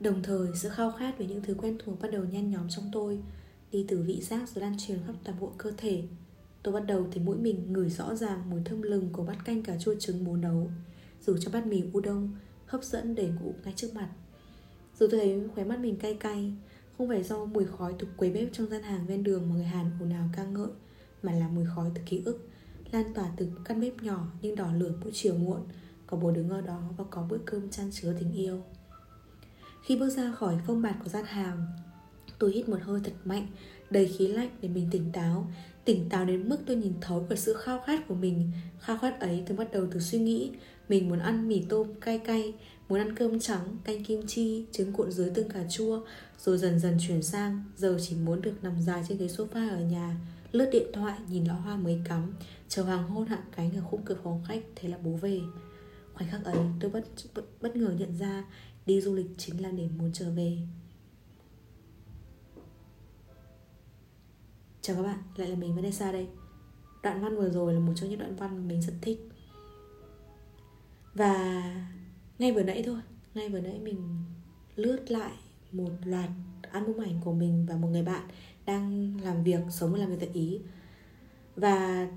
Đồng thời, sự khao khát về những thứ quen thuộc bắt đầu nhen nhóm trong tôi, Đi từ vị giác rồi lan truyền khắp toàn bộ cơ thể. Tôi bắt đầu thấy mũi mình ngửi rõ ràng mùi thơm lừng của bát canh cà chua trứng bố nấu, Dù cho bát mì udon hấp dẫn để ngủ ngay trước mặt. Dù tôi thấy khóe mắt mình cay cay, Không phải do mùi khói từ quầy bếp trong gian hàng ven đường mà người Hàn ồn ào ca ngợi, Mà là mùi khói từ ký ức, Lan tỏa từ căn bếp nhỏ nhưng đỏ lửa buổi chiều muộn, Có bố đứng ở đó và có bữa cơm chan chứa tình yêu. Khi bước ra khỏi phong bạt của gian hàng Tôi hít một hơi thật mạnh Đầy khí lạnh để mình tỉnh táo. Tỉnh táo đến mức tôi nhìn thấu vào sự khao khát của mình. Khao khát ấy tôi bắt đầu từ suy nghĩ. Mình muốn ăn mì tôm cay cay Muốn ăn cơm trắng, canh kim chi, trứng cuộn dưới tương cà chua Rồi dần dần chuyển sang. Giờ chỉ muốn được nằm dài trên ghế sofa ở nhà Lướt điện thoại, nhìn lọ hoa mới cắm Chờ hoàng hôn hạ cánh ở khung cửa phòng khách Thế là bố về. Khoảnh khắc ấy tôi bất, bất, bất ngờ nhận ra Đi du lịch chính là để muốn trở về. Chào các bạn, lại là mình Vanessa đây. Đoạn văn vừa rồi là một trong những đoạn văn mình rất thích. Và ngay vừa nãy thôi Ngay vừa nãy mình lướt lại một loạt album ảnh của mình và một người bạn đang làm việc, sống và làm việc tại Ý. Và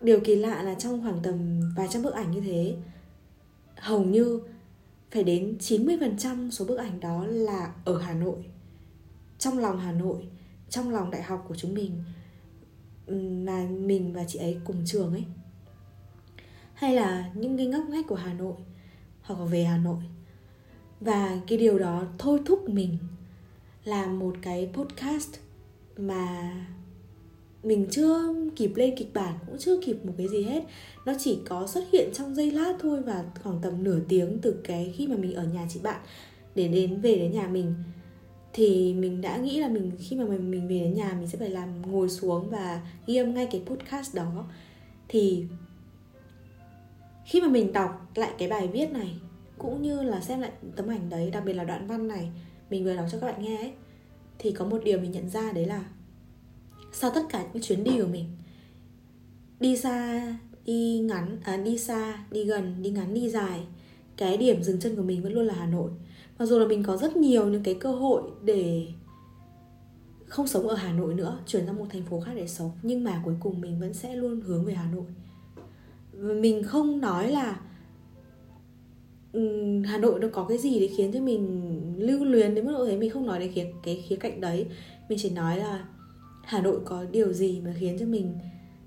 điều kỳ lạ là trong khoảng tầm vài trăm bức ảnh như thế Hầu như phải đến 90% số bức ảnh đó là ở Hà Nội. Trong lòng Hà Nội, trong lòng đại học của chúng mình mà mình và chị ấy cùng trường ấy. Hay là những cái ngóc ngách của Hà Nội hoặc về Hà Nội. Và cái điều đó thôi thúc mình làm một cái podcast mà mình chưa kịp lên kịch bản cũng chưa kịp một cái gì hết. Nó chỉ có xuất hiện trong giây lát thôi và khoảng tầm nửa tiếng từ cái khi mà mình ở nhà chị bạn để đến về đến nhà mình. Thì mình đã nghĩ là mình khi mà mình, mình về đến nhà mình sẽ phải làm ngồi xuống và ghi âm ngay cái podcast đó. Thì khi mà mình đọc lại cái bài viết này cũng như là xem lại tấm ảnh đấy đặc biệt là đoạn văn này mình vừa đọc cho các bạn nghe ấy thì có một điều mình nhận ra đấy là sau tất cả những chuyến đi của mình. Đi xa đi ngắn à, đi xa đi gần đi ngắn đi dài cái điểm dừng chân của mình vẫn luôn là hà nội. Mặc dù là mình có rất nhiều những cái cơ hội để không sống ở Hà Nội nữa chuyển ra một thành phố khác để sống nhưng mà cuối cùng mình vẫn sẽ luôn hướng về Hà Nội. Mình không nói là Hà Nội nó có cái gì để khiến cho mình lưu luyến đến mức độ thế. Mình không nói đến khía cái khía cạnh đấy. Mình chỉ nói là Hà Nội có điều gì mà khiến cho mình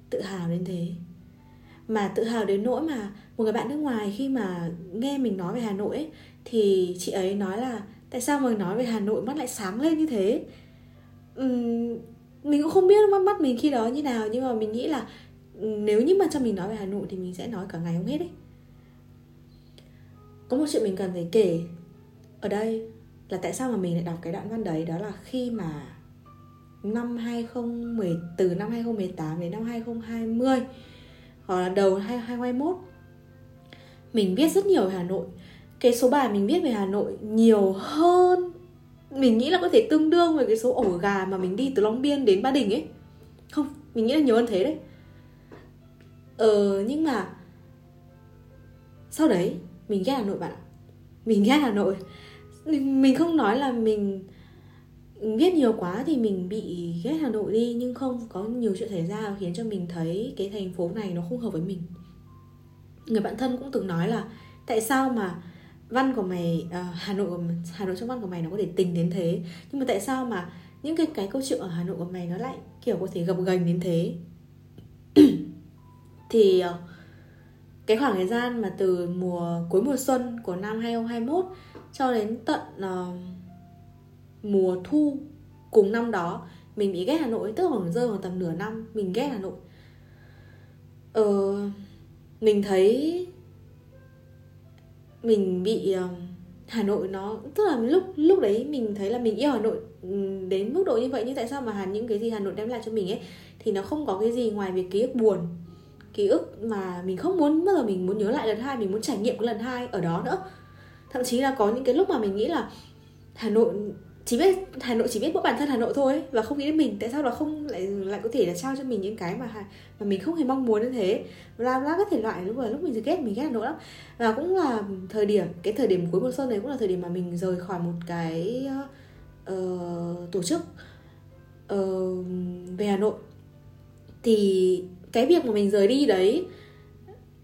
tự hào đến thế mà tự hào đến nỗi mà một người bạn nước ngoài khi mà nghe mình nói về Hà Nội ấy, thì chị ấy nói là tại sao mà nói về Hà Nội mắt lại sáng lên như thế uhm, mình cũng không biết mắt mắt mình khi đó như nào nhưng mà mình nghĩ là nếu như mà cho mình nói về Hà Nội thì mình sẽ nói cả ngày không hết đấy. có một chuyện mình cần phải kể ở đây là tại sao mà mình lại đọc cái đoạn văn đấy đó là khi mà năm 2010 từ năm 2018 đến năm 2020 hoặc là đầu 2021 mình biết rất nhiều về Hà Nội. Cái số bài mình biết về Hà Nội nhiều hơn, mình nghĩ là có thể tương đương với cái số ổ gà mà mình đi từ Long Biên đến Ba Đình ấy. Không, mình nghĩ là nhiều hơn thế đấy. Ờ nhưng mà sau đấy mình ghét Hà Nội bạn ạ. Mình ghét Hà Nội. Mình không nói là mình viết nhiều quá thì mình bị ghét Hà Nội đi nhưng không có nhiều chuyện xảy ra khiến cho mình thấy cái thành phố này nó không hợp với mình. Người bạn thân cũng từng nói là tại sao mà văn của mày uh, Hà Nội của Hà Nội trong văn của mày nó có thể tình đến thế? Nhưng mà tại sao mà những cái cái câu chuyện ở Hà Nội của mày nó lại kiểu có thể gập ghềnh đến thế? Thì uh, cái khoảng thời gian mà từ mùa cuối mùa xuân của năm 2021 cho đến tận uh, mùa thu cùng năm đó mình bị ghét Hà Nội tức là khoảng rơi vào tầm nửa năm mình ghét Hà Nội. Ờ, mình thấy mình bị ờ, Hà Nội nó tức là lúc lúc đấy mình thấy là mình yêu Hà Nội ừ, đến mức độ như vậy. Nhưng tại sao mà Hà những cái gì Hà Nội đem lại cho mình ấy thì nó không có cái gì ngoài việc ký ức buồn ký ức mà mình không muốn bao giờ mình muốn nhớ lại lần hai mình muốn trải nghiệm cái lần hai ở đó nữa. Thậm chí là có những cái lúc mà mình nghĩ là Hà Nội chỉ biết Hà Nội chỉ biết mỗi bản thân Hà Nội thôi ấy, và không nghĩ đến mình. Tại sao là không lại lại có thể là trao cho mình những cái mà mà mình không hề mong muốn như thế? La la các thể loại lúc mà lúc mình ghét mình ghét Hà Nội lắm. Và cũng là thời điểm cái thời điểm cuối mùa xuân này cũng là thời điểm mà mình rời khỏi một cái uh, tổ chức uh, về Hà Nội. Thì cái việc mà mình rời đi đấy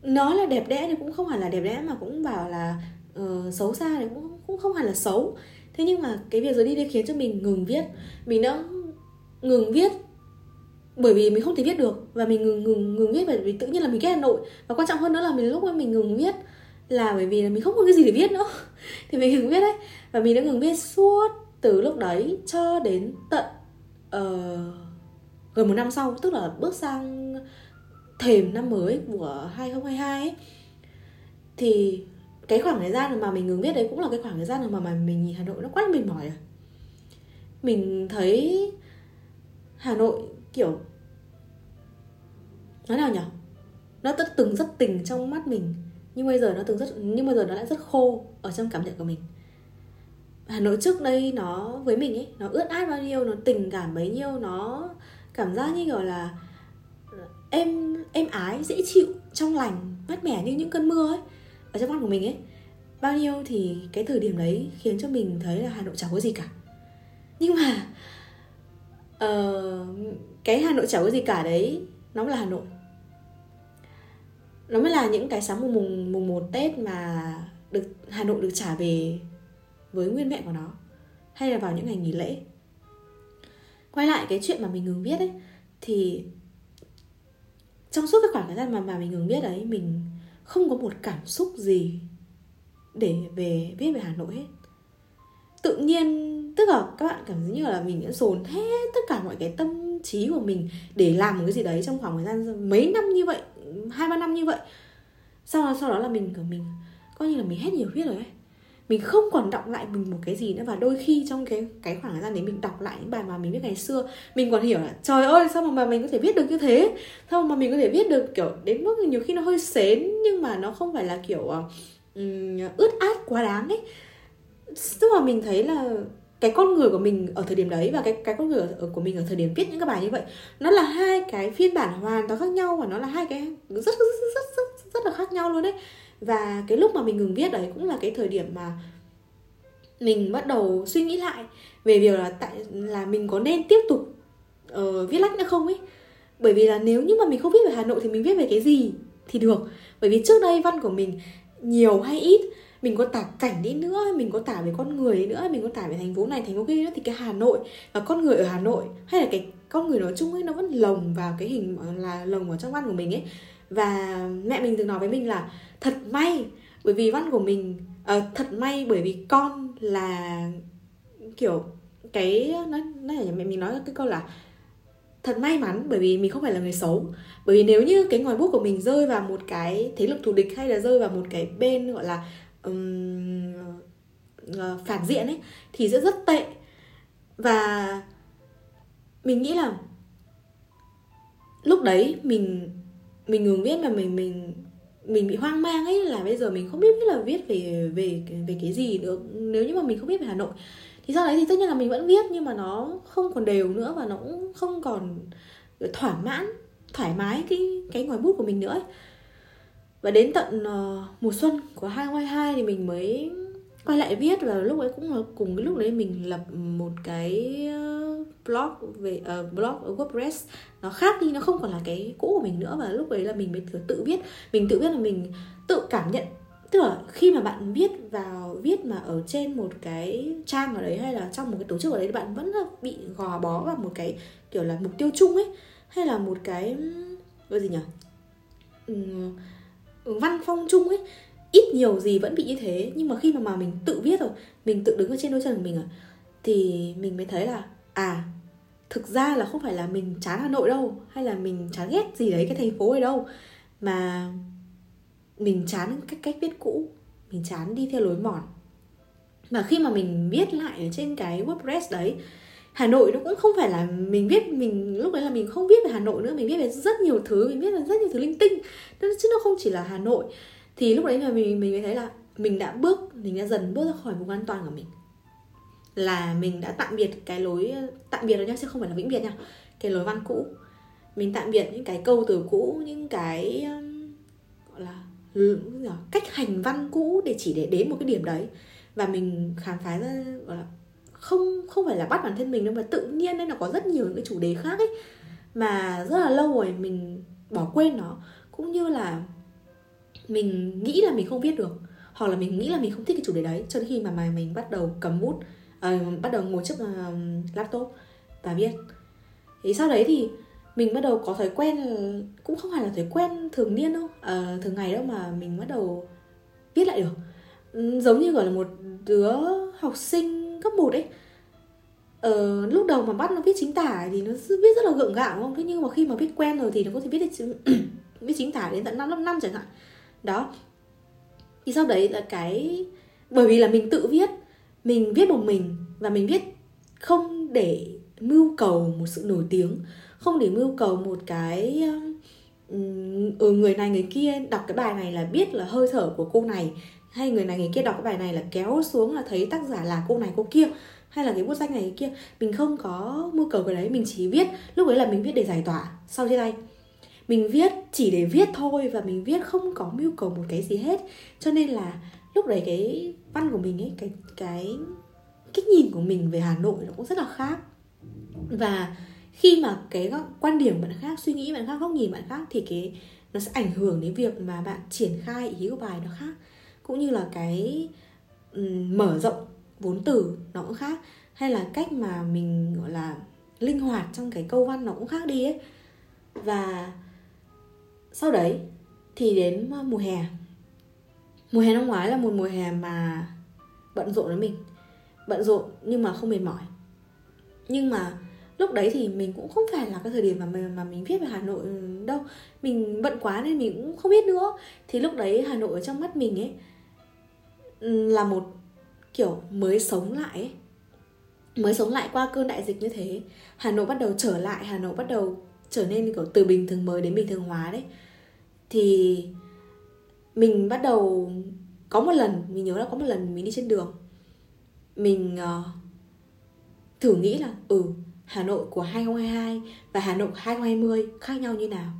nó là đẹp đẽ thì cũng không hẳn là đẹp đẽ mà cũng bảo là uh, xấu xa thì cũng cũng không hẳn là xấu thế nhưng mà cái việc rời đi đây khiến cho mình ngừng viết. Mình đã ngừng viết bởi vì mình không thể viết được và mình ngừng ngừng ngừng viết bởi vì tự nhiên là mình ghét Hà Nội. Và quan trọng hơn nữa là mình lúc mà mình ngừng viết là bởi vì là mình không có cái gì để viết nữa. Thì mình ngừng viết đấy. Và mình đã ngừng viết suốt từ lúc đấy cho đến tận uh, gần một năm sau tức là bước sang thềm năm mới của 2022 ấy. Thì cái khoảng thời gian mà mình ngừng viết đấy cũng là cái khoảng thời gian mà mà mình nhìn Hà Nội nó quá là mệt mỏi à. Mình thấy Hà Nội, kiểu, nói nào nhỉ nó tất từng, rất tình trong mắt mình, nhưng bây giờ nó từng rất, nhưng bây giờ nó lại rất khô ở trong cảm nhận của mình. Hà Nội trước đây nó, với mình ấy, nó ướt át bao nhiêu, nó tình cảm bấy nhiêu, nó cảm giác như kiểu là ờ, em em ái, dễ chịu, trong lành, mát mẻ như những cơn mưa ấy ở trong mắt của mình ấy bao nhiêu thì cái thời điểm đấy khiến cho mình thấy là hà nội chẳng có gì cả. Nhưng mà uh, cái hà nội chẳng có gì cả đấy nó là hà nội. Nó mới là những cái sáng mùng mùng mùng một tết mà được hà nội được trả về với nguyên vẹn của nó hay là vào những ngày nghỉ lễ. Quay lại cái chuyện mà mình ngừng viết ấy thì trong suốt cái khoảng thời gian mà mà mình ngừng viết đấy mình không có một cảm xúc gì để về viết về Hà Nội hết. Tự nhiên, tức là các bạn cảm thấy như là mình đã dồn hết tất cả mọi cái tâm trí của mình để làm một cái gì đấy trong khoảng thời gian mấy năm như vậy, hai ba năm như vậy. Sau đó sau đó là mình của mình coi như là mình hết nhiều huyết rồi ấy mình không còn đọc lại mình một cái gì nữa. Và đôi khi trong cái cái khoảng thời gian đấy mình đọc lại những bài mà mình viết ngày xưa mình còn hiểu là trời ơi sao mà mình có thể viết được như thế? Sao mà mình có thể viết được kiểu đến mức nhiều khi nó hơi xến nhưng mà nó không phải là kiểu um, ướt át quá đáng ấy. Tức là mình thấy là cái con người của mình ở thời điểm đấy và cái cái con người ở, của mình ở thời điểm viết những cái bài như vậy nó là hai cái phiên bản hoàn toàn khác nhau và nó là hai cái rất rất rất rất, rất là khác nhau luôn đấy và cái lúc mà mình ngừng viết đấy cũng là cái thời điểm mà mình bắt đầu suy nghĩ lại về việc là tại là mình có nên tiếp tục uh, viết lách nữa không ấy. Bởi vì là nếu như mà mình không viết về hà nội thì mình viết về cái gì thì được. Bởi vì trước đây văn của mình nhiều hay ít mình có tả cảnh đi nữa mình có tả về con người đi nữa mình có tả về thành phố này thành phố kia nữa thì cái hà nội và con người ở hà nội hay là cái con người nói chung ấy nó vẫn lồng vào cái hình là lồng ở trong văn của mình ấy và mẹ mình từng nói với mình là thật may bởi vì văn của mình uh, thật may bởi vì con là kiểu cái nó nó là mẹ mình nói cái câu là thật may mắn bởi vì mình không phải là người xấu. Bởi vì nếu như cái ngòi bút của mình rơi vào một cái thế lực thù địch hay là rơi vào một cái bên gọi là um, uh, phản diện ấy thì sẽ rất tệ. Và mình nghĩ là lúc đấy mình mình ngừng viết mà mình mình mình bị hoang mang ấy là bây giờ mình không biết là viết về về về cái gì nữa nếu như mà mình không biết về Hà Nội thì sau đấy thì tất nhiên là mình vẫn viết nhưng mà nó không còn đều nữa và nó cũng không còn thỏa mãn thoải mái cái cái ngòi bút của mình nữa ấy. và đến tận uh, mùa xuân của 2022 thì mình mới quay lại viết và lúc ấy cũng là cùng cái lúc đấy mình lập một cái ờ, blog về uh, blog ở WordPress. Nó khác đi nó không còn là cái cũ của mình nữa và lúc đấy là mình mới tự, viết. Mình tự viết là mình tự cảm nhận. Tức là khi mà bạn viết vào viết mà ở trên một cái trang ở đấy hay là trong một cái tổ chức ở đấy bạn vẫn là bị gò bó vào một cái kiểu là mục tiêu chung ấy. Hay là một cái gọi gì nhỉ? Văn phong chung ấy ít nhiều gì vẫn bị như thế. Nhưng mà khi mà mà mình tự viết rồi, mình tự đứng ở trên đôi chân của mình rồi thì mình mới thấy là à thực ra là không phải là mình chán hà nội đâu, hay là mình chán ghét gì đấy cái thành phố này đâu. Mà mình chán cách cách viết cũ, mình chán đi theo lối mòn. Mà khi mà mình viết lại ở trên cái wordpress đấy, Hà Nội nó cũng không phải là mình viết, mình lúc đấy là mình không viết về Hà Nội nữa, mình viết về rất nhiều thứ, mình viết về rất nhiều thứ linh tinh. Chứ nó không chỉ là Hà Nội thì lúc đấy là mình mình mới thấy là mình đã bước, mình đã dần bước ra khỏi vùng an toàn của mình. Là mình đã tạm biệt cái lối, tạm biệt rồi nhá, chứ không phải là vĩnh biệt nha, cái lối văn cũ. Mình tạm biệt những cái câu từ cũ, những cái um, gọi là cách hành văn cũ để chỉ để đến một cái điểm đấy. Và mình khám phá ra, gọi là, không không phải là bắt bản thân mình đâu, mà tự nhiên nên là có rất nhiều những cái chủ đề khác ấy. Mà rất là lâu rồi mình bỏ quên nó. Cũng như là mình nghĩ là mình không viết được hoặc là mình nghĩ là mình không thích cái chủ đề đấy cho đến khi mà, mà mình bắt đầu cầm bút uh, bắt đầu ngồi trước uh, laptop và viết. Thì sau đấy thì mình bắt đầu có thói quen cũng không phải là thói quen thường niên đâu uh, thường ngày đâu mà mình bắt đầu viết lại được. Giống như gọi là một đứa học sinh cấp 1 ấy. Ờ, lúc đầu mà bắt nó viết chính tả thì nó viết rất là gượng gạo đúng không? Thế nhưng mà khi mà viết quen rồi thì nó có thể viết được viết chính tả đến tận năm lớp năm chẳng hạn đó. Thì sau đấy là cái bởi vì là mình tự viết mình viết một mình và mình viết không để mưu cầu một sự nổi tiếng không để mưu cầu một cái ừ, người này người kia đọc cái bài này là biết là hơi thở của cô này hay người này người kia đọc cái bài này là kéo xuống là thấy tác giả là cô này cô kia hay là cái bút danh này cái kia. Mình không có mưu cầu cái đấy mình chỉ viết lúc đấy là mình viết để giải tỏa sau chia tay mình viết chỉ để viết thôi và mình viết không có mưu cầu một cái gì hết. Cho nên là lúc đấy cái văn của mình ấy cái cái cách nhìn của mình về Hà Nội nó cũng rất là khác. Và khi mà cái quan điểm bạn khác suy nghĩ bạn khác góc nhìn bạn khác thì cái nó sẽ ảnh hưởng đến việc mà bạn triển khai ý của bài nó khác. Cũng như là cái um, mở rộng vốn từ nó cũng khác. Hay là cách mà mình gọi là linh hoạt trong cái câu văn nó cũng khác đi ấy. Và sau đấy thì đến ờ, mùa hè. Mùa hè năm ngoái là một mùa hè mà bận rộn với mình. Bận rộn nhưng mà không mệt mỏi. Nhưng mà lúc đấy thì mình cũng không phải là cái thời điểm mà mà, mà mình viết về Hà Nội ừ, đâu. Mình bận quá nên mình cũng không biết nữa. Thì lúc đấy Hà Nội ở trong mắt mình ấy ừ, là một kiểu mới sống lại ấy. Mới sống lại qua cơn đại dịch như thế. Hà Nội bắt đầu trở lại Hà Nội bắt đầu trở nên kiểu từ bình thường mới đến bình thường hóa đấy thì mình bắt đầu có một lần mình nhớ là có một lần mình đi trên đường. Mình uh, thử nghĩ là ừ Hà Nội của 2022 và Hà Nội 2020 khác nhau như nào?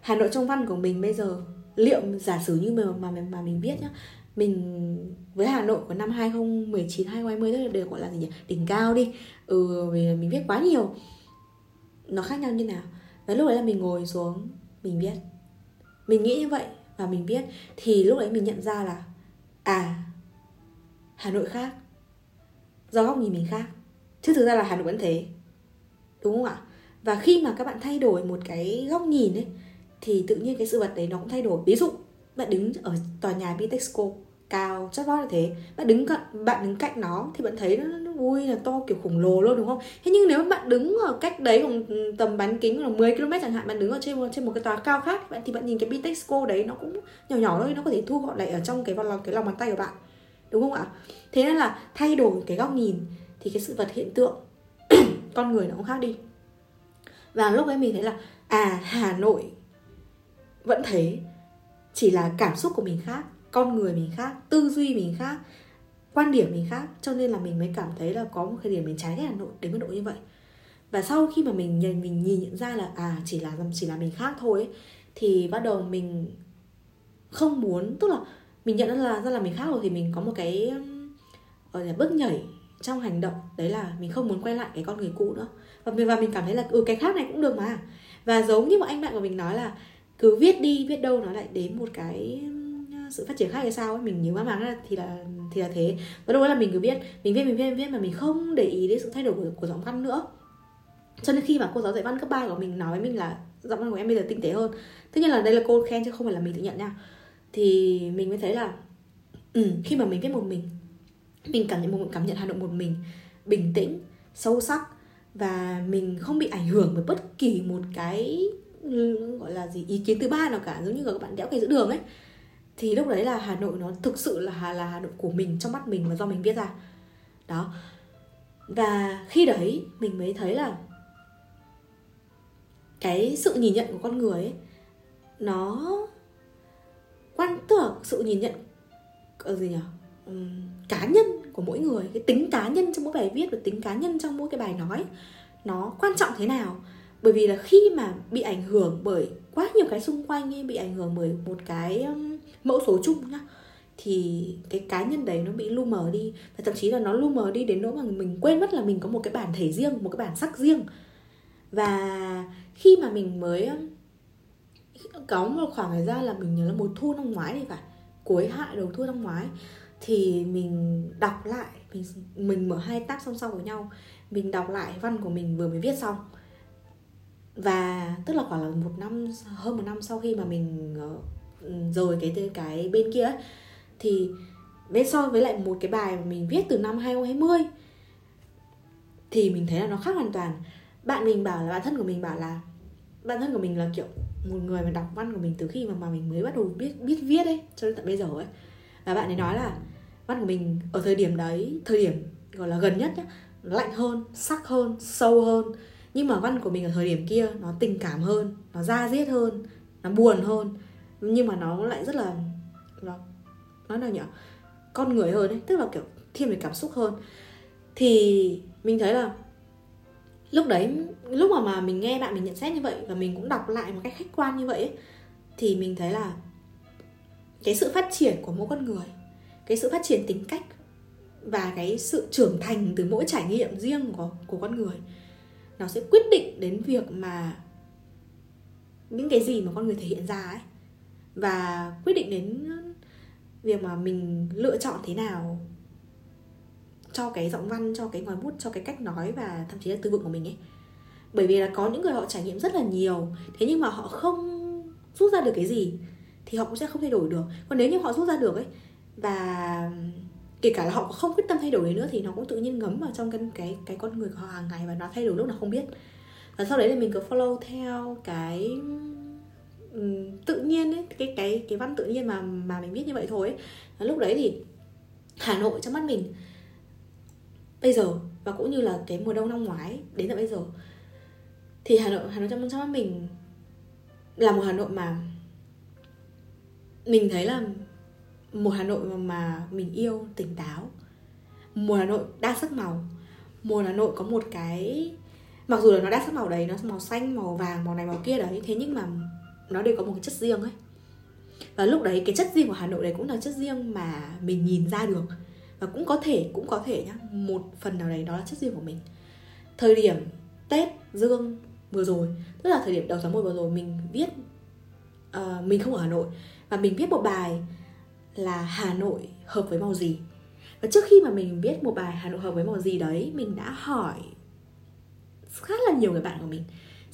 Hà Nội trong văn của mình bây giờ liệu giả sử như mà mà mà mình biết nhá mình với Hà Nội của năm 2019 2020 tức là đều gọi là gì nhỉ? Đỉnh cao đi. Ừ vì mình viết quá nhiều. Nó khác nhau như nào? Và lúc đấy là mình ngồi xuống mình viết mình nghĩ như vậy và mình biết. Thì lúc đấy mình nhận ra là à Hà Nội khác. Do góc nhìn mình khác. Chứ thực ra là Hà Nội vẫn thế. Đúng không ạ? Và khi mà các bạn thay đổi một cái góc nhìn ấy, thì tự nhiên cái sự vật đấy nó cũng thay đổi. Ví dụ, bạn đứng ở tòa nhà Bitexco cao chatbot chót là thế. Bạn đứng cạnh bạn đứng cạnh nó thì bạn thấy nó, nó vui là to kiểu khổng lồ luôn đúng không? Thế nhưng nếu bạn đứng ở cách đấy khoảng tầm bán kính là 10 km chẳng hạn bạn đứng ở trên trên một cái tòa cao khác bạn thì bạn nhìn cái Bitexco đấy nó cũng nhỏ nhỏ thôi nó có thể thu gọn lại ở trong cái lòng cái lòng bàn tay của bạn đúng không ạ? Thế nên là thay đổi cái góc nhìn thì cái sự vật hiện tượng con người nó cũng khác đi. Và lúc ấy mình thấy là à Hà Nội vẫn thế chỉ là cảm xúc của mình khác con người mình khác tư duy mình khác quan điểm mình khác cho nên là mình mới cảm thấy là có một cái điểm mình trái ghét Hà Nội đến mức độ như vậy. Và sau khi mà mình nhìn mình nhìn nhận ra là à chỉ là chỉ là mình khác thôi ấy, thì bắt đầu mình không muốn tức là mình nhận ra là ra là mình khác rồi thì mình có một cái gọi là bước nhảy trong hành động đấy là mình không muốn quay lại cái con người cũ nữa. Và mình và mình cảm thấy là ừ cái khác này cũng được mà. Và giống như một anh bạn của mình nói là cứ viết đi viết đâu nó lại đến một cái sự phát triển khác hay sao ấy mình nhớ mãi mãi là thì là thì là thế. Và lúc đó là mình cứ biết mình viết mình viết mình viết mà mình không để ý đến sự thay đổi của, của giọng văn nữa. Cho nên khi mà cô giáo dạy văn cấp 3 của mình nói với mình là giọng văn của em bây giờ tinh tế hơn. Tất nhiên là đây là cô khen chứ không phải là mình tự nhận nha. Thì mình mới thấy là ừ, khi mà mình viết một mình mình cảm nhận một cảm nhận Hà Nội một mình bình tĩnh sâu sắc và mình không bị ảnh hưởng bởi bất kỳ một cái gọi là gì ý kiến thứ ba nào cả giống như các bạn đẽo cây giữa đường ấy thì lúc đấy là Hà Nội nó thực sự là là Hà Nội của mình trong mắt mình và do mình viết ra. Đó. Và khi đấy mình mới thấy là cái sự nhìn nhận của con người ấy nó quan tưởng sự nhìn nhận ở gì nhỉ? Cá nhân của mỗi người cái tính cá nhân trong mỗi bài viết và tính cá nhân trong mỗi cái bài nói nó quan trọng thế nào? Bởi vì là khi mà bị ảnh hưởng bởi quá nhiều cái xung quanh ấy bị ảnh hưởng bởi một cái um, mẫu số chung nhá, thì cái cá nhân đấy nó bị lu mờ đi. Và thậm chí là nó lu mờ đi đến nỗi mà mình quên mất là mình có một cái bản thể riêng, một cái bản sắc riêng. Và khi mà mình mới um, có một khoảng thời gian là mình nhớ là mùa thu năm ngoái thì phải, cuối hạ đầu thu năm ngoái, thì mình đọc lại, mình mình mở hai tab song song với nhau. Mình đọc lại văn của mình vừa mới viết xong. Và tức là khoảng là một năm, hơn một năm sau khi mà mình ờ, rồi rời cái cái bên kia ấy, thì với so với lại một cái bài mà mình viết từ năm 2020 thì mình thấy là nó khác hoàn toàn. Bạn mình bảo là bạn thân của mình bảo là bạn thân của mình là kiểu một người mà đọc văn của mình từ khi mà mà mình mới bắt đầu biết biết viết ấy cho đến tận bây giờ ấy. Và bạn ấy nói là văn của mình ở thời điểm đấy thời điểm gọi là gần nhất nhá lạnh hơn sắc hơn sâu hơn. Nhưng mà văn của mình ở thời điểm kia nó tình cảm hơn nó da diết hơn nó buồn hơn nhưng mà nó lại rất là nó nó là nhỉ? Con người hơn ấy tức là kiểu thiên về cảm xúc hơn. Thì mình thấy là lúc đấy lúc mà mà mình nghe bạn mình nhận xét như vậy và mình cũng đọc lại một cách khách quan như vậy ấy, thì mình thấy là cái sự phát triển của mỗi con người cái sự phát triển tính cách và cái sự trưởng thành từ mỗi trải nghiệm riêng của của con người nó sẽ quyết định đến việc mà những cái gì mà con người thể hiện ra ấy và quyết định đến việc mà mình lựa chọn thế nào cho cái giọng văn, cho cái ngòi bút, cho cái cách nói và thậm chí là tư vựng của mình ấy. Bởi vì là có những người họ trải nghiệm rất là nhiều, thế nhưng mà họ không rút ra được cái gì thì họ cũng sẽ không thay đổi được. Còn nếu như họ rút ra được ấy, và kể cả là họ không quyết tâm thay đổi nữa thì nó cũng tự nhiên ngấm vào trong cái cái cái con người của họ hàng ngày và nó thay đổi lúc nào không biết. Và sau đấy thì mình cứ follow theo cái nhiên ấy cái cái cái văn tự nhiên mà mà mình viết như vậy thôi ấy. Lúc đấy thì Hà Nội trong mắt mình bây giờ và cũng như là cái mùa đông năm ngoái đến tận bây giờ thì Hà Nội Hà Nội trong trong mắt mình là một Hà Nội mà mình thấy là một Hà Nội mà, mà mình yêu tỉnh táo một Hà Nội đa sắc màu một Hà Nội có một cái mặc dù là nó đa sắc màu đấy nó màu xanh màu vàng màu này màu kia đấy thế nhưng mà nó đều có một cái chất riêng ấy. Và lúc đấy cái chất riêng của Hà Nội đấy cũng là chất riêng mà mình nhìn ra được. Và cũng có thể cũng có thể nhá một phần nào đấy đó là chất riêng của mình. Thời điểm Tết Dương vừa rồi tức là thời điểm đầu tháng 1 vừa rồi mình viết uh, mình không ở Hà Nội và mình viết một bài là Hà Nội hợp với màu gì. Và trước khi mà mình viết một bài Hà Nội hợp với màu gì đấy mình đã hỏi khá là nhiều người bạn của mình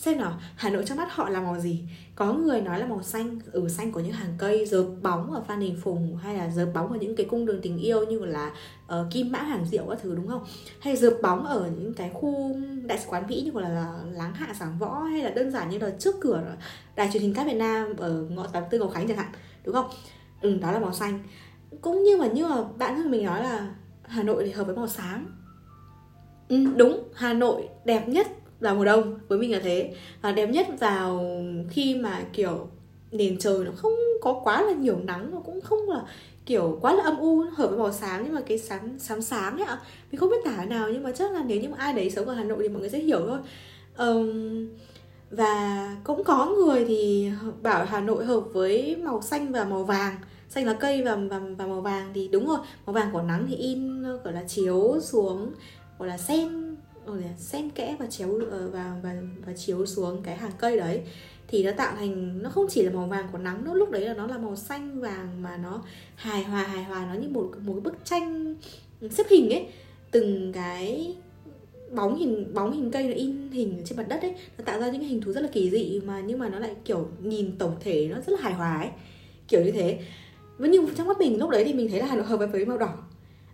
xem nào Hà Nội trong mắt họ là màu gì? Có người nói là màu xanh ừ xanh của những hàng cây dợp bóng ở Phan Đình Phùng hay là dợp bóng ở những cái cung đường tình yêu như là uh, Kim Mã Hàng Diệu các thứ đúng không? Hay dợp bóng ở những cái khu đại sứ quán Mỹ như là, Láng Hạ Giảng Võ hay là đơn giản như là trước cửa đài truyền hình Cáp Việt Nam ở ngõ 84 Ngọc Khánh chẳng hạn đúng không? Ừ đó là màu xanh. Cũng như mà như mà bạn thân mình nói là Hà Nội thì hợp với màu sáng. Ừ, đúng Hà Nội đẹp nhất vào mùa đông với mình là thế. Và đẹp nhất vào khi mà kiểu nền trời nó không có quá là nhiều nắng nó cũng không là kiểu quá là âm u hợp với màu sáng nhưng mà cái sáng sáng sáng ấy ạ. Mình không biết tả nào nhưng mà chắc là nếu như mà ai đấy sống ở hà nội thì mọi người sẽ hiểu thôi. Um, và cũng có người thì bảo hà nội hợp với màu xanh và màu vàng. Xanh lá cây và, và và màu vàng thì đúng rồi màu vàng của nắng thì in gọi là chiếu xuống gọi là sen Ừ, rồi xen kẽ và chéo ờ, và và và chiếu xuống cái hàng cây đấy. Thì nó tạo thành, nó không chỉ là màu vàng của nắng, nó lúc đấy là nó là màu xanh vàng mà nó hài hòa hài hòa, nó như một một bức tranh xếp hình ấy. Từng cái bóng hình bóng hình cây nó in hình trên mặt đất ấy, nó tạo ra những hình thú rất là kỳ dị mà, nhưng mà nó lại, kiểu, nhìn tổng thể nó rất là hài hòa ấy. Kiểu như thế. Với nhưng trong mắt mình lúc đấy thì mình thấy là hà nội hợp với màu đỏ.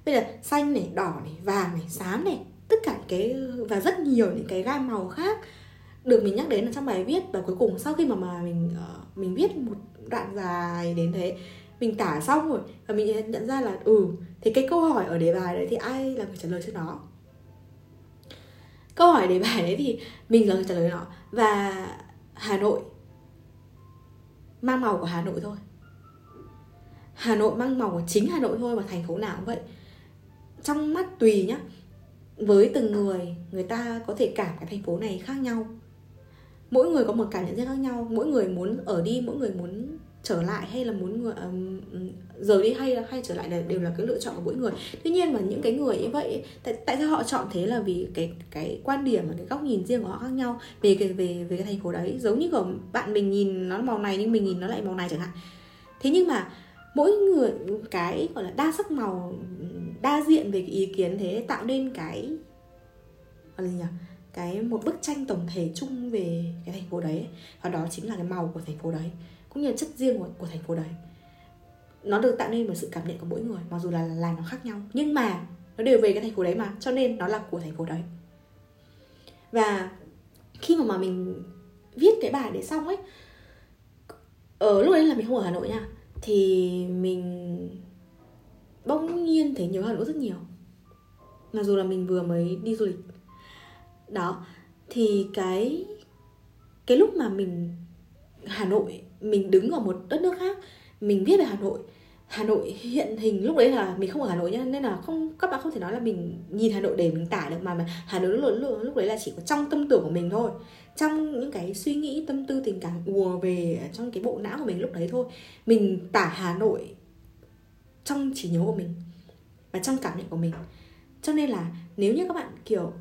Bây giờ xanh này, đỏ này, vàng này, xám này tất cả cái và rất nhiều những cái gam màu khác được mình nhắc đến ở trong bài viết. Và cuối cùng sau khi mà mà mình uh, mình viết một đoạn dài đến thế mình tả xong rồi và mình nhận ra là ừ thì cái câu hỏi ở đề bài đấy thì ai là người trả lời cho nó? Câu hỏi đề bài đấy thì mình là người trả lời nó. Và Hà Nội mang màu của Hà Nội thôi. Hà Nội mang màu của chính Hà Nội thôi và thành phố nào cũng vậy. Trong mắt tùy nhá với từng người người ta có thể cảm cái thành phố này khác nhau. Mỗi người có một cảm nhận rất khác nhau. Mỗi người muốn ở đi mỗi người muốn trở lại hay là muốn người um, rời đi hay là hay trở lại đều là cái lựa chọn của mỗi người. Tuy nhiên mà những cái người như vậy tại, tại sao họ chọn thế là vì cái cái quan điểm và cái góc nhìn riêng của họ khác nhau về cái về về cái thành phố đấy. Giống như của bạn mình nhìn nó màu này nhưng mình nhìn nó lại màu này chẳng hạn. Thế nhưng mà mỗi người cái gọi là đa sắc màu đa diện về cái ý kiến thế tạo nên cái gọi là gì nhỉ? Cái một bức tranh tổng thể chung về cái thành phố đấy. Và đó chính là cái màu của thành phố đấy cũng như là chất riêng của, của thành phố đấy. Nó được tạo nên bởi sự cảm nhận của mỗi người mặc dù là là nó khác nhau. Nhưng mà nó đều về cái thành phố đấy mà cho nên nó là của thành phố đấy. Và khi mà mà mình viết cái bài đấy xong ấy ở lúc đấy là mình không ở hà nội nha thì mình bỗng nhiên thấy nhớ hà nội rất nhiều. Mặc dù là mình vừa mới đi du lịch. Đó thì cái cái lúc mà mình hà nội mình đứng ở một đất nước khác mình viết về hà nội. Hà Nội hiện hình lúc đấy là mình không ở Hà Nội nhá nên là không các bạn không thể nói là mình nhìn Hà Nội để mình tả được mà mà Hà Nội lúc, lúc, lúc đấy là chỉ có trong tâm tưởng của mình thôi. Trong những cái suy nghĩ tâm tư tình cảm ùa về trong cái bộ não của mình lúc đấy thôi. Mình tả Hà Nội trong trí nhớ của mình và trong cảm nhận của mình. Cho nên là nếu như các bạn, kiểu,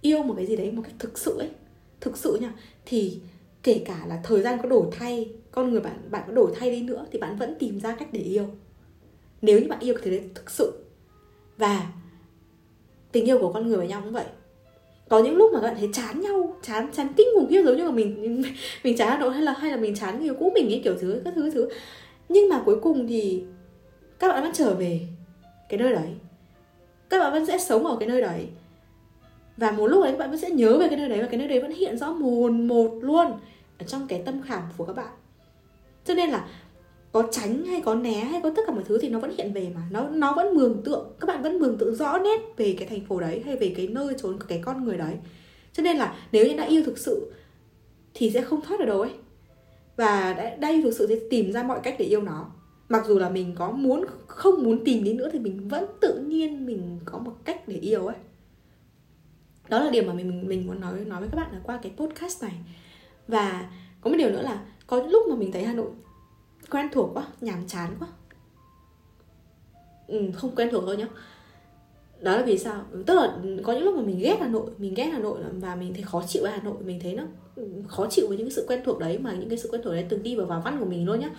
yêu một cái gì đấy một cách thực sự ấy, thực sự nha, thì kể cả là thời gian có đổi thay, con người bạn bạn có đổi thay đi nữa thì bạn vẫn tìm ra cách để yêu. Nếu như bạn yêu cái đấy thực sự. Và tình yêu của con người với nhau cũng vậy. Có những lúc mà các bạn thấy chán nhau, chán chán kinh khủng khiếp giống như là mình mình chán hà hay là hay là mình chán người cũ mình ấy, kiểu thứ, các thứ thứ. Nhưng mà cuối cùng thì các bạn vẫn trở về cái nơi đấy. Các bạn vẫn sẽ sống ở cái nơi đấy. Và một lúc đấy các bạn vẫn sẽ nhớ về cái nơi đấy và cái nơi đấy vẫn hiện rõ mồn một luôn ở trong cái tâm khảm của các bạn. Cho nên là có tránh hay có né hay có tất cả mọi thứ thì nó vẫn hiện về mà. Nó nó vẫn mường tượng các bạn vẫn mường tượng rõ nét về cái thành phố đấy hay về cái nơi trốn của cái con người đấy. Cho nên là nếu như đã yêu thực sự thì sẽ không thoát được đâu ấy. Và đã, đã yêu thực sự sẽ tìm ra mọi cách để yêu nó mặc dù là mình có muốn không muốn tìm đi nữa thì mình vẫn tự nhiên mình có một cách để yêu ấy. Đó là điều mà mình mình muốn nói nói với các bạn là qua cái podcast này. Và có một điều nữa là có những lúc mà mình thấy hà nội quen thuộc quá nhàm chán quá. Ừ, không quen thuộc thôi nhá. Đó là vì sao? Tức là có những lúc mà mình ghét hà nội mình ghét hà nội và mình thấy khó chịu với hà nội mình thấy nó ừ, khó chịu với những cái sự quen thuộc đấy mà những cái sự quen thuộc đấy từng đi vào vào văn của mình luôn nhá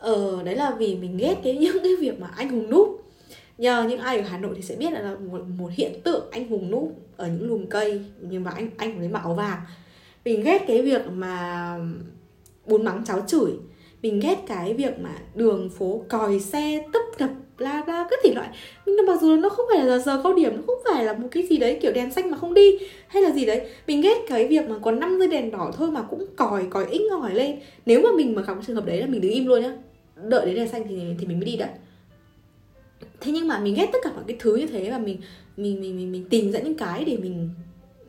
ờ đấy là vì mình ghét cái những cái việc mà anh hùng núp. Nhờ những ai ở hà nội thì sẽ biết là một, một hiện tượng anh hùng núp ở những lùm cây nhưng mà anh anh lấy mặc áo vàng. Mình ghét cái việc mà bún mắng cháo chửi. Mình ghét cái việc mà đường phố còi xe tấp nập bla bla các thể loại. Nhưng mà mặc dù nó không phải là giờ cao điểm nó không phải là một cái gì đấy kiểu đèn xanh mà không đi hay là gì đấy. Mình ghét cái việc mà còn 50 đèn đỏ thôi mà cũng còi còi inh ngòi lên. Nếu mà mình mà gặp trường hợp đấy là mình đứng im luôn nhá đợi đến đèn xanh thì thì mình mới đi đấy. Thế nhưng mà mình ghét tất cả mọi cái thứ như thế và mình mình mình mình, mình tìm ra những cái để mình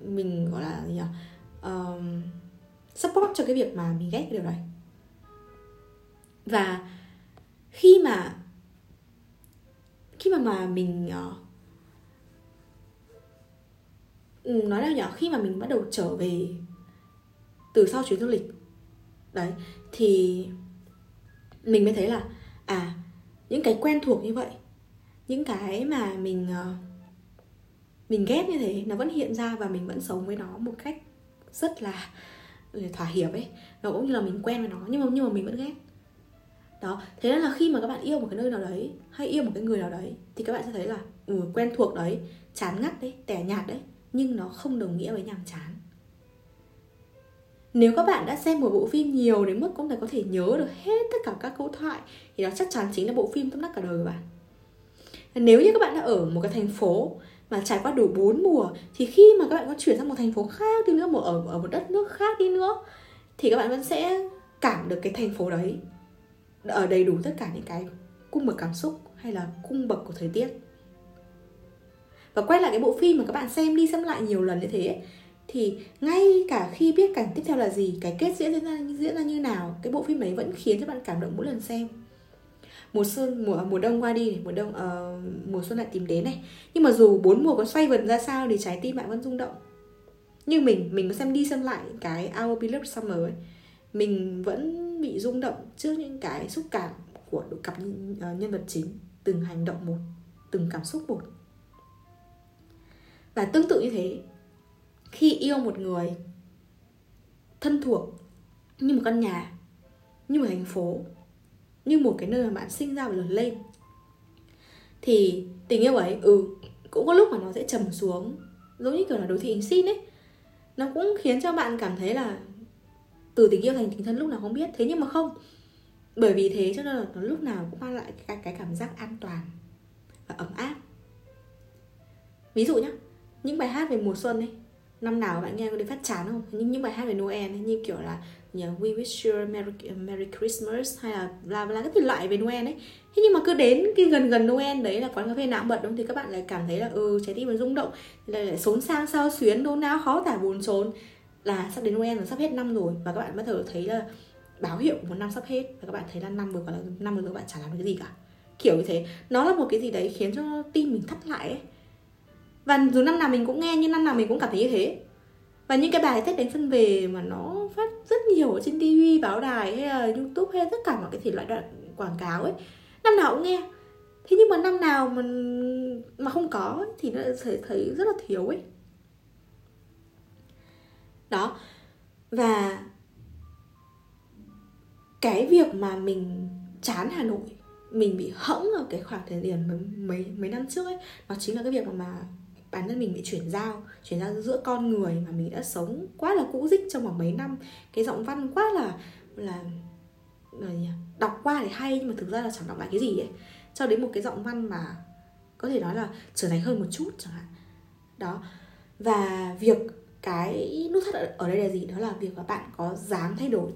mình gọi là gì nhỉ? Uh, support cho cái việc mà mình ghét cái điều này. và khi mà khi mà mà mình uh, nói là nhỏ khi mà mình bắt đầu trở về từ sau chuyến du lịch đấy thì mình mới thấy là à những cái quen thuộc như vậy những cái mà mình ờ, mình ghét như thế nó vẫn hiện ra và mình vẫn sống với nó một cách rất là ừ, thỏa hiệp ấy nó cũng như là mình quen với nó nhưng mà nhưng mà mình vẫn ghét. Đó thế nên là khi mà các bạn yêu một cái nơi nào đấy hay yêu một cái người nào đấy thì các bạn sẽ thấy là ừ, quen thuộc đấy chán ngắt đấy tẻ nhạt đấy nhưng nó không đồng nghĩa với nhàm chán nếu các bạn đã xem một bộ phim nhiều đến mức cũng thể có thể nhớ được hết tất cả các câu thoại, thì đó chắc chắn chính là bộ phim tâm đắc cả đời của bạn. Nếu như các bạn đã ở một cái thành phố mà trải qua đủ bốn mùa, thì khi mà các bạn có chuyển sang một thành phố khác đi nữa, một ở ở một đất nước khác đi nữa, thì các bạn vẫn sẽ cảm được cái thành phố đấy ở đầy đủ tất cả những cái cung bậc cảm xúc hay là cung bậc của thời tiết. Và quay lại cái bộ phim mà các bạn xem đi xem lại nhiều lần như thế thì ngay cả khi biết cảnh tiếp theo là gì cái kết diễn ra diễn ra như nào cái bộ phim ấy vẫn khiến cho bạn cảm động mỗi lần xem. Mùa xuân mùa à, mùa đông qua đi này mùa đông uh, mùa xuân lại tìm đến này. Nhưng mà dù bốn mùa có xoay vần ra sao thì trái tim bạn vẫn rung động. Như mình mình có xem đi xem lại cái Our Beloved Summer ấy mình vẫn bị rung động trước những cái xúc cảm của cặp ờ, nhân vật chính từng hành động một từng cảm xúc một. Và tương tự như thế khi yêu một người thân thuộc như một căn nhà như một thành phố như một cái nơi mà bạn sinh ra và lớn lên thì tình yêu ấy ừ cũng có lúc mà nó sẽ trầm xuống giống như kiểu là đối thị hình xin ấy. Nó cũng khiến cho bạn cảm thấy là từ tình yêu thành tình thân lúc nào không biết thế nhưng mà không. Bởi vì thế cho nên là nó lúc nào cũng mang lại cái, cái cảm giác an toàn và ấm áp. Ví dụ nhá những bài hát về mùa xuân ấy năm nào bạn nghe có đến phát chán không? Nhưng những bài hát về Noel như kiểu là yeah We wish you a Merry, Merry Christmas hay là là là các thể loại về Noel ấy. Thế nhưng mà cứ đến cái gần gần Noel đấy là quán cà phê nào bận đúng thì các bạn lại cảm thấy là ừ trái tim mình rung động lại lại sống sang sao xuyến đôn não khó tả buồn chốn là sắp đến Noel rồi sắp hết năm rồi và các bạn bắt đầu thấy là báo hiệu một năm sắp hết và các bạn thấy là năm vừa qua là năm vừa rồi các bạn chả làm được cái gì cả. Kiểu như thế. Nó là một cái gì đấy khiến cho tim mình thắt lại ấy và dù năm nào mình cũng nghe nhưng năm nào mình cũng cảm thấy như thế. Và những cái bài tết đánh phân về mà nó phát rất nhiều ở trên tv báo đài hay là youtube hay tất cả mọi cái thể loại đoạn quảng cáo ấy năm nào cũng nghe. Thế nhưng mà năm nào mà mà không có ấy, thì nó thấy thấy rất là thiếu ấy. Đó. Và cái việc mà mình chán Hà Nội mình bị hẫng ở cái khoảng thời điểm mấy mấy, mấy năm trước ấy nó chính là cái việc mà, mà bản thân mình bị chuyển giao chuyển giao giữa con người mà mình đã sống quá là cũ dích trong vòng mấy năm. Cái giọng văn quá là là, là đọc qua thì hay nhưng mà thực ra là chẳng đọc lại cái gì ấy. Cho đến một cái giọng văn mà có thể nói là trở thành hơn một chút chẳng hạn. Đó. Và việc cái nút thắt ở đây là gì? Đó là việc là bạn có dám thay đổi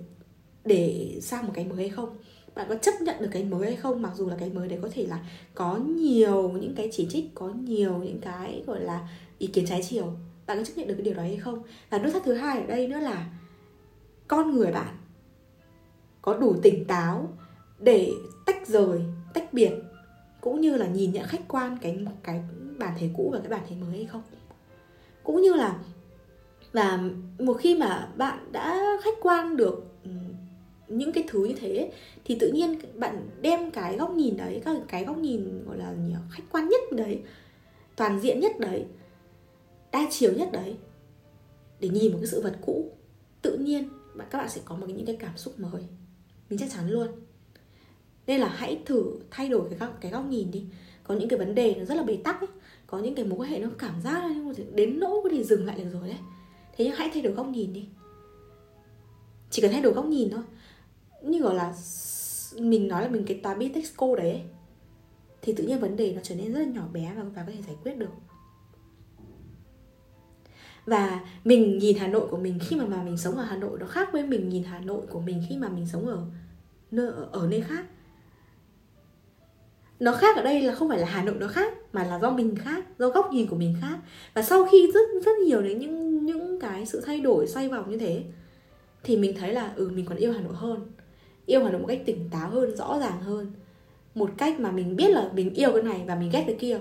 để sang một cái mới hay không? Bạn có chấp nhận được cái mới hay không? Mặc dù là cái mới đấy có thể là có nhiều những cái chỉ trích, có nhiều những cái, gọi là, ý kiến trái chiều. Bạn có chấp nhận được cái điều đó hay không? Và nút thắt thứ hai ở đây nữa là con người bạn có đủ tỉnh táo để tách rời, tách biệt, cũng như là nhìn nhận khách quan cái cái bản thể cũ và cái bản thể mới hay không? Cũng như là, và một khi mà bạn đã khách quan được những cái thứ như thế thì tự nhiên bạn đem cái góc nhìn đấy, các cái góc nhìn, gọi là nhiều khách quan nhất đấy, toàn diện nhất đấy, đa chiều nhất đấy, để nhìn một cái sự vật cũ, tự nhiên bạn, các bạn sẽ có một những cái cảm xúc mới. Mình chắc chắn luôn. Nên là hãy thử thay đổi cái góc cái góc nhìn đi. Có những cái vấn đề nó rất là bế tắc ấy, có những cái mối quan hệ nó cảm giác là đến nỗi có thể dừng lại được rồi đấy thế nhưng hãy thay đổi góc nhìn đi. Chỉ cần thay đổi góc nhìn thôi như gọi là mình nói là mình cái tá bi texco đấy thì tự nhiên vấn đề nó trở nên rất là nhỏ bé và, và có thể giải quyết được. Và mình nhìn Hà Nội của mình khi mà mà mình sống ở Hà Nội nó khác với mình nhìn Hà Nội của mình khi mà mình sống ở nơi ở nơi khác. Nó khác ở đây là không phải là Hà Nội nó khác mà là do mình khác do góc nhìn của mình khác. Và sau khi rất rất nhiều đến những những cái sự thay đổi xoay vòng như thế thì mình thấy là ừ mình còn yêu Hà Nội hơn yêu Hà Nội một cách tỉnh táo hơn, rõ ràng hơn. Một cách mà mình biết là mình yêu cái này và mình ghét cái kia.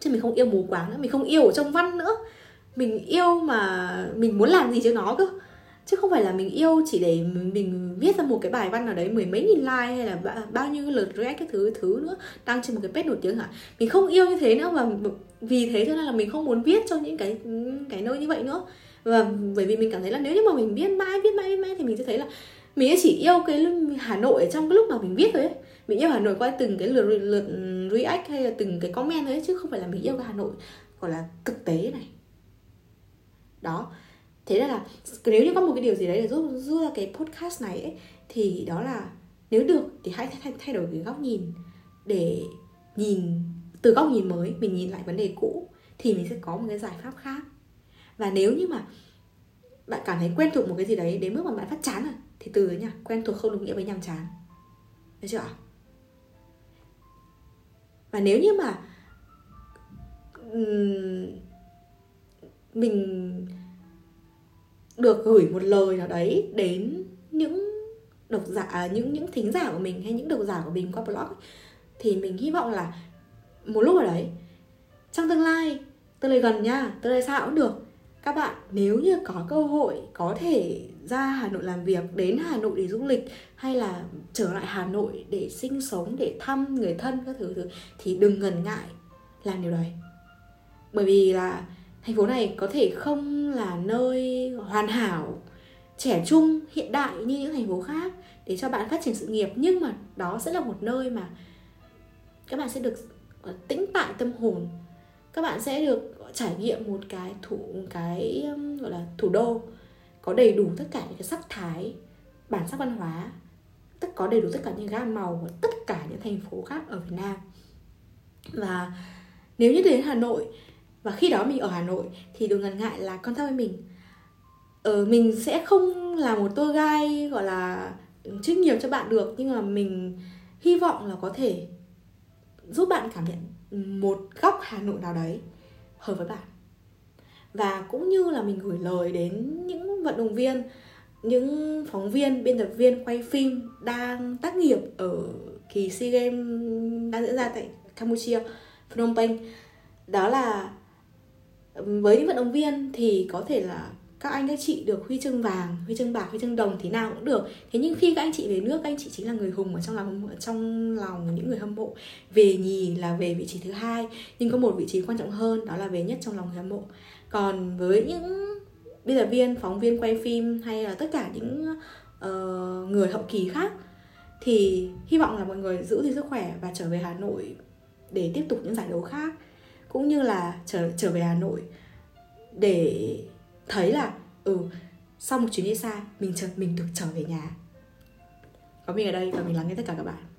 Chứ mình không yêu mù quáng nữa, mình không yêu ở trong văn nữa. Mình yêu mà mình muốn làm gì cho nó cơ. Chứ không phải là mình yêu chỉ để mình viết ra một cái bài văn nào đấy mười mấy nghìn like hay là bao nhiêu lượt react cái thứ thứ nữa, đăng trên một cái page nổi tiếng hả? Mình không yêu như thế nữa và vì thế cho nên là mình không muốn viết cho những cái cái nơi như vậy nữa. Và bởi vì mình cảm thấy là nếu như mà mình viết mãi viết mãi viết mãi thì mình sẽ thấy là mình chỉ yêu cái Hà Nội ở trong cái lúc mà mình viết thôi ấy. Mình yêu Hà Nội qua từng cái lượt lượt react hay là từng cái comment thôi ấy, chứ không phải là mình yêu cái Hà Nội. Gọi là thực tế này. Đó. Thế nên là nếu như có một cái điều gì đấy để giúp giúp ra cái podcast này ấy, thì đó là nếu được thì hãy thay, thay đổi cái góc nhìn để nhìn từ góc nhìn mới mình nhìn lại vấn đề cũ thì mình sẽ có một cái giải pháp khác. Và nếu như mà bạn cảm thấy quen thuộc một cái gì đấy đến mức mà bạn phát chán rồi thì từ đấy nha quen thuộc không đồng nghĩa với nhàm chán. Được chưa ạ? Và nếu như mà mình được gửi một lời nào đấy đến những độc giả à, những những thính giả của mình hay những độc giả của mình qua blog thì mình hy vọng là một lúc ở đấy, trong tương lai tương lai gần nha, tương lai xa cũng được, các bạn nếu như có cơ hội, có thể ra Hà Nội làm việc đến Hà Nội để du lịch hay là trở lại Hà Nội để sinh sống để thăm người thân các thứ, thứ thì đừng ngần ngại làm điều đấy. Bởi vì là thành phố này có thể không là nơi hoàn hảo trẻ trung hiện đại như những thành phố khác để cho bạn phát triển sự nghiệp nhưng mà đó sẽ là một nơi mà các bạn sẽ được ờ, tĩnh tại tâm hồn. Các bạn sẽ được trải nghiệm một cái thủ một cái gọi là thủ đô có đầy đủ tất cả những cái sắc thái bản sắc văn hóa tất có đầy đủ tất cả những gam màu của tất cả những thành phố khác ở Việt Nam. Và nếu như đến Hà Nội và khi đó mình ở Hà Nội thì đừng ngần ngại là con theo với mình. Ờ, mình sẽ không là một tour guide gọi là chuyên nghiệp cho bạn được nhưng mà mình hy vọng là có thể giúp bạn cảm nhận một góc Hà Nội nào đấy hợp với bạn. Và cũng như là mình gửi lời đến những vận động viên, những phóng viên, biên tập viên quay phim đang tác nghiệp ở kỳ SEA Games đang diễn ra tại Campuchia, Phnom Penh. Đó là, với những vận động viên thì có thể là các anh, các chị được huy chương vàng, huy chương bạc, huy chương đồng thì nào cũng được. Thế nhưng khi các anh chị về nước, các anh chị chính là người hùng ở trong lòng trong lòng những người hâm mộ. Về nhì là về vị trí thứ hai, nhưng có một vị trí quan trọng hơn, đó là về nhất trong lòng người hâm mộ. Còn với những biên tập viên phóng viên quay phim hay là tất cả những uh, người hậu kỳ khác thì hy vọng là mọi người giữ gìn sức khỏe và trở về Hà Nội để tiếp tục những giải đấu khác cũng như là trở trở về Hà Nội để thấy là ừ sau một chuyến đi xa mình chợt mình được trở về nhà. Có mình ở đây và mình lắng nghe tất cả các bạn.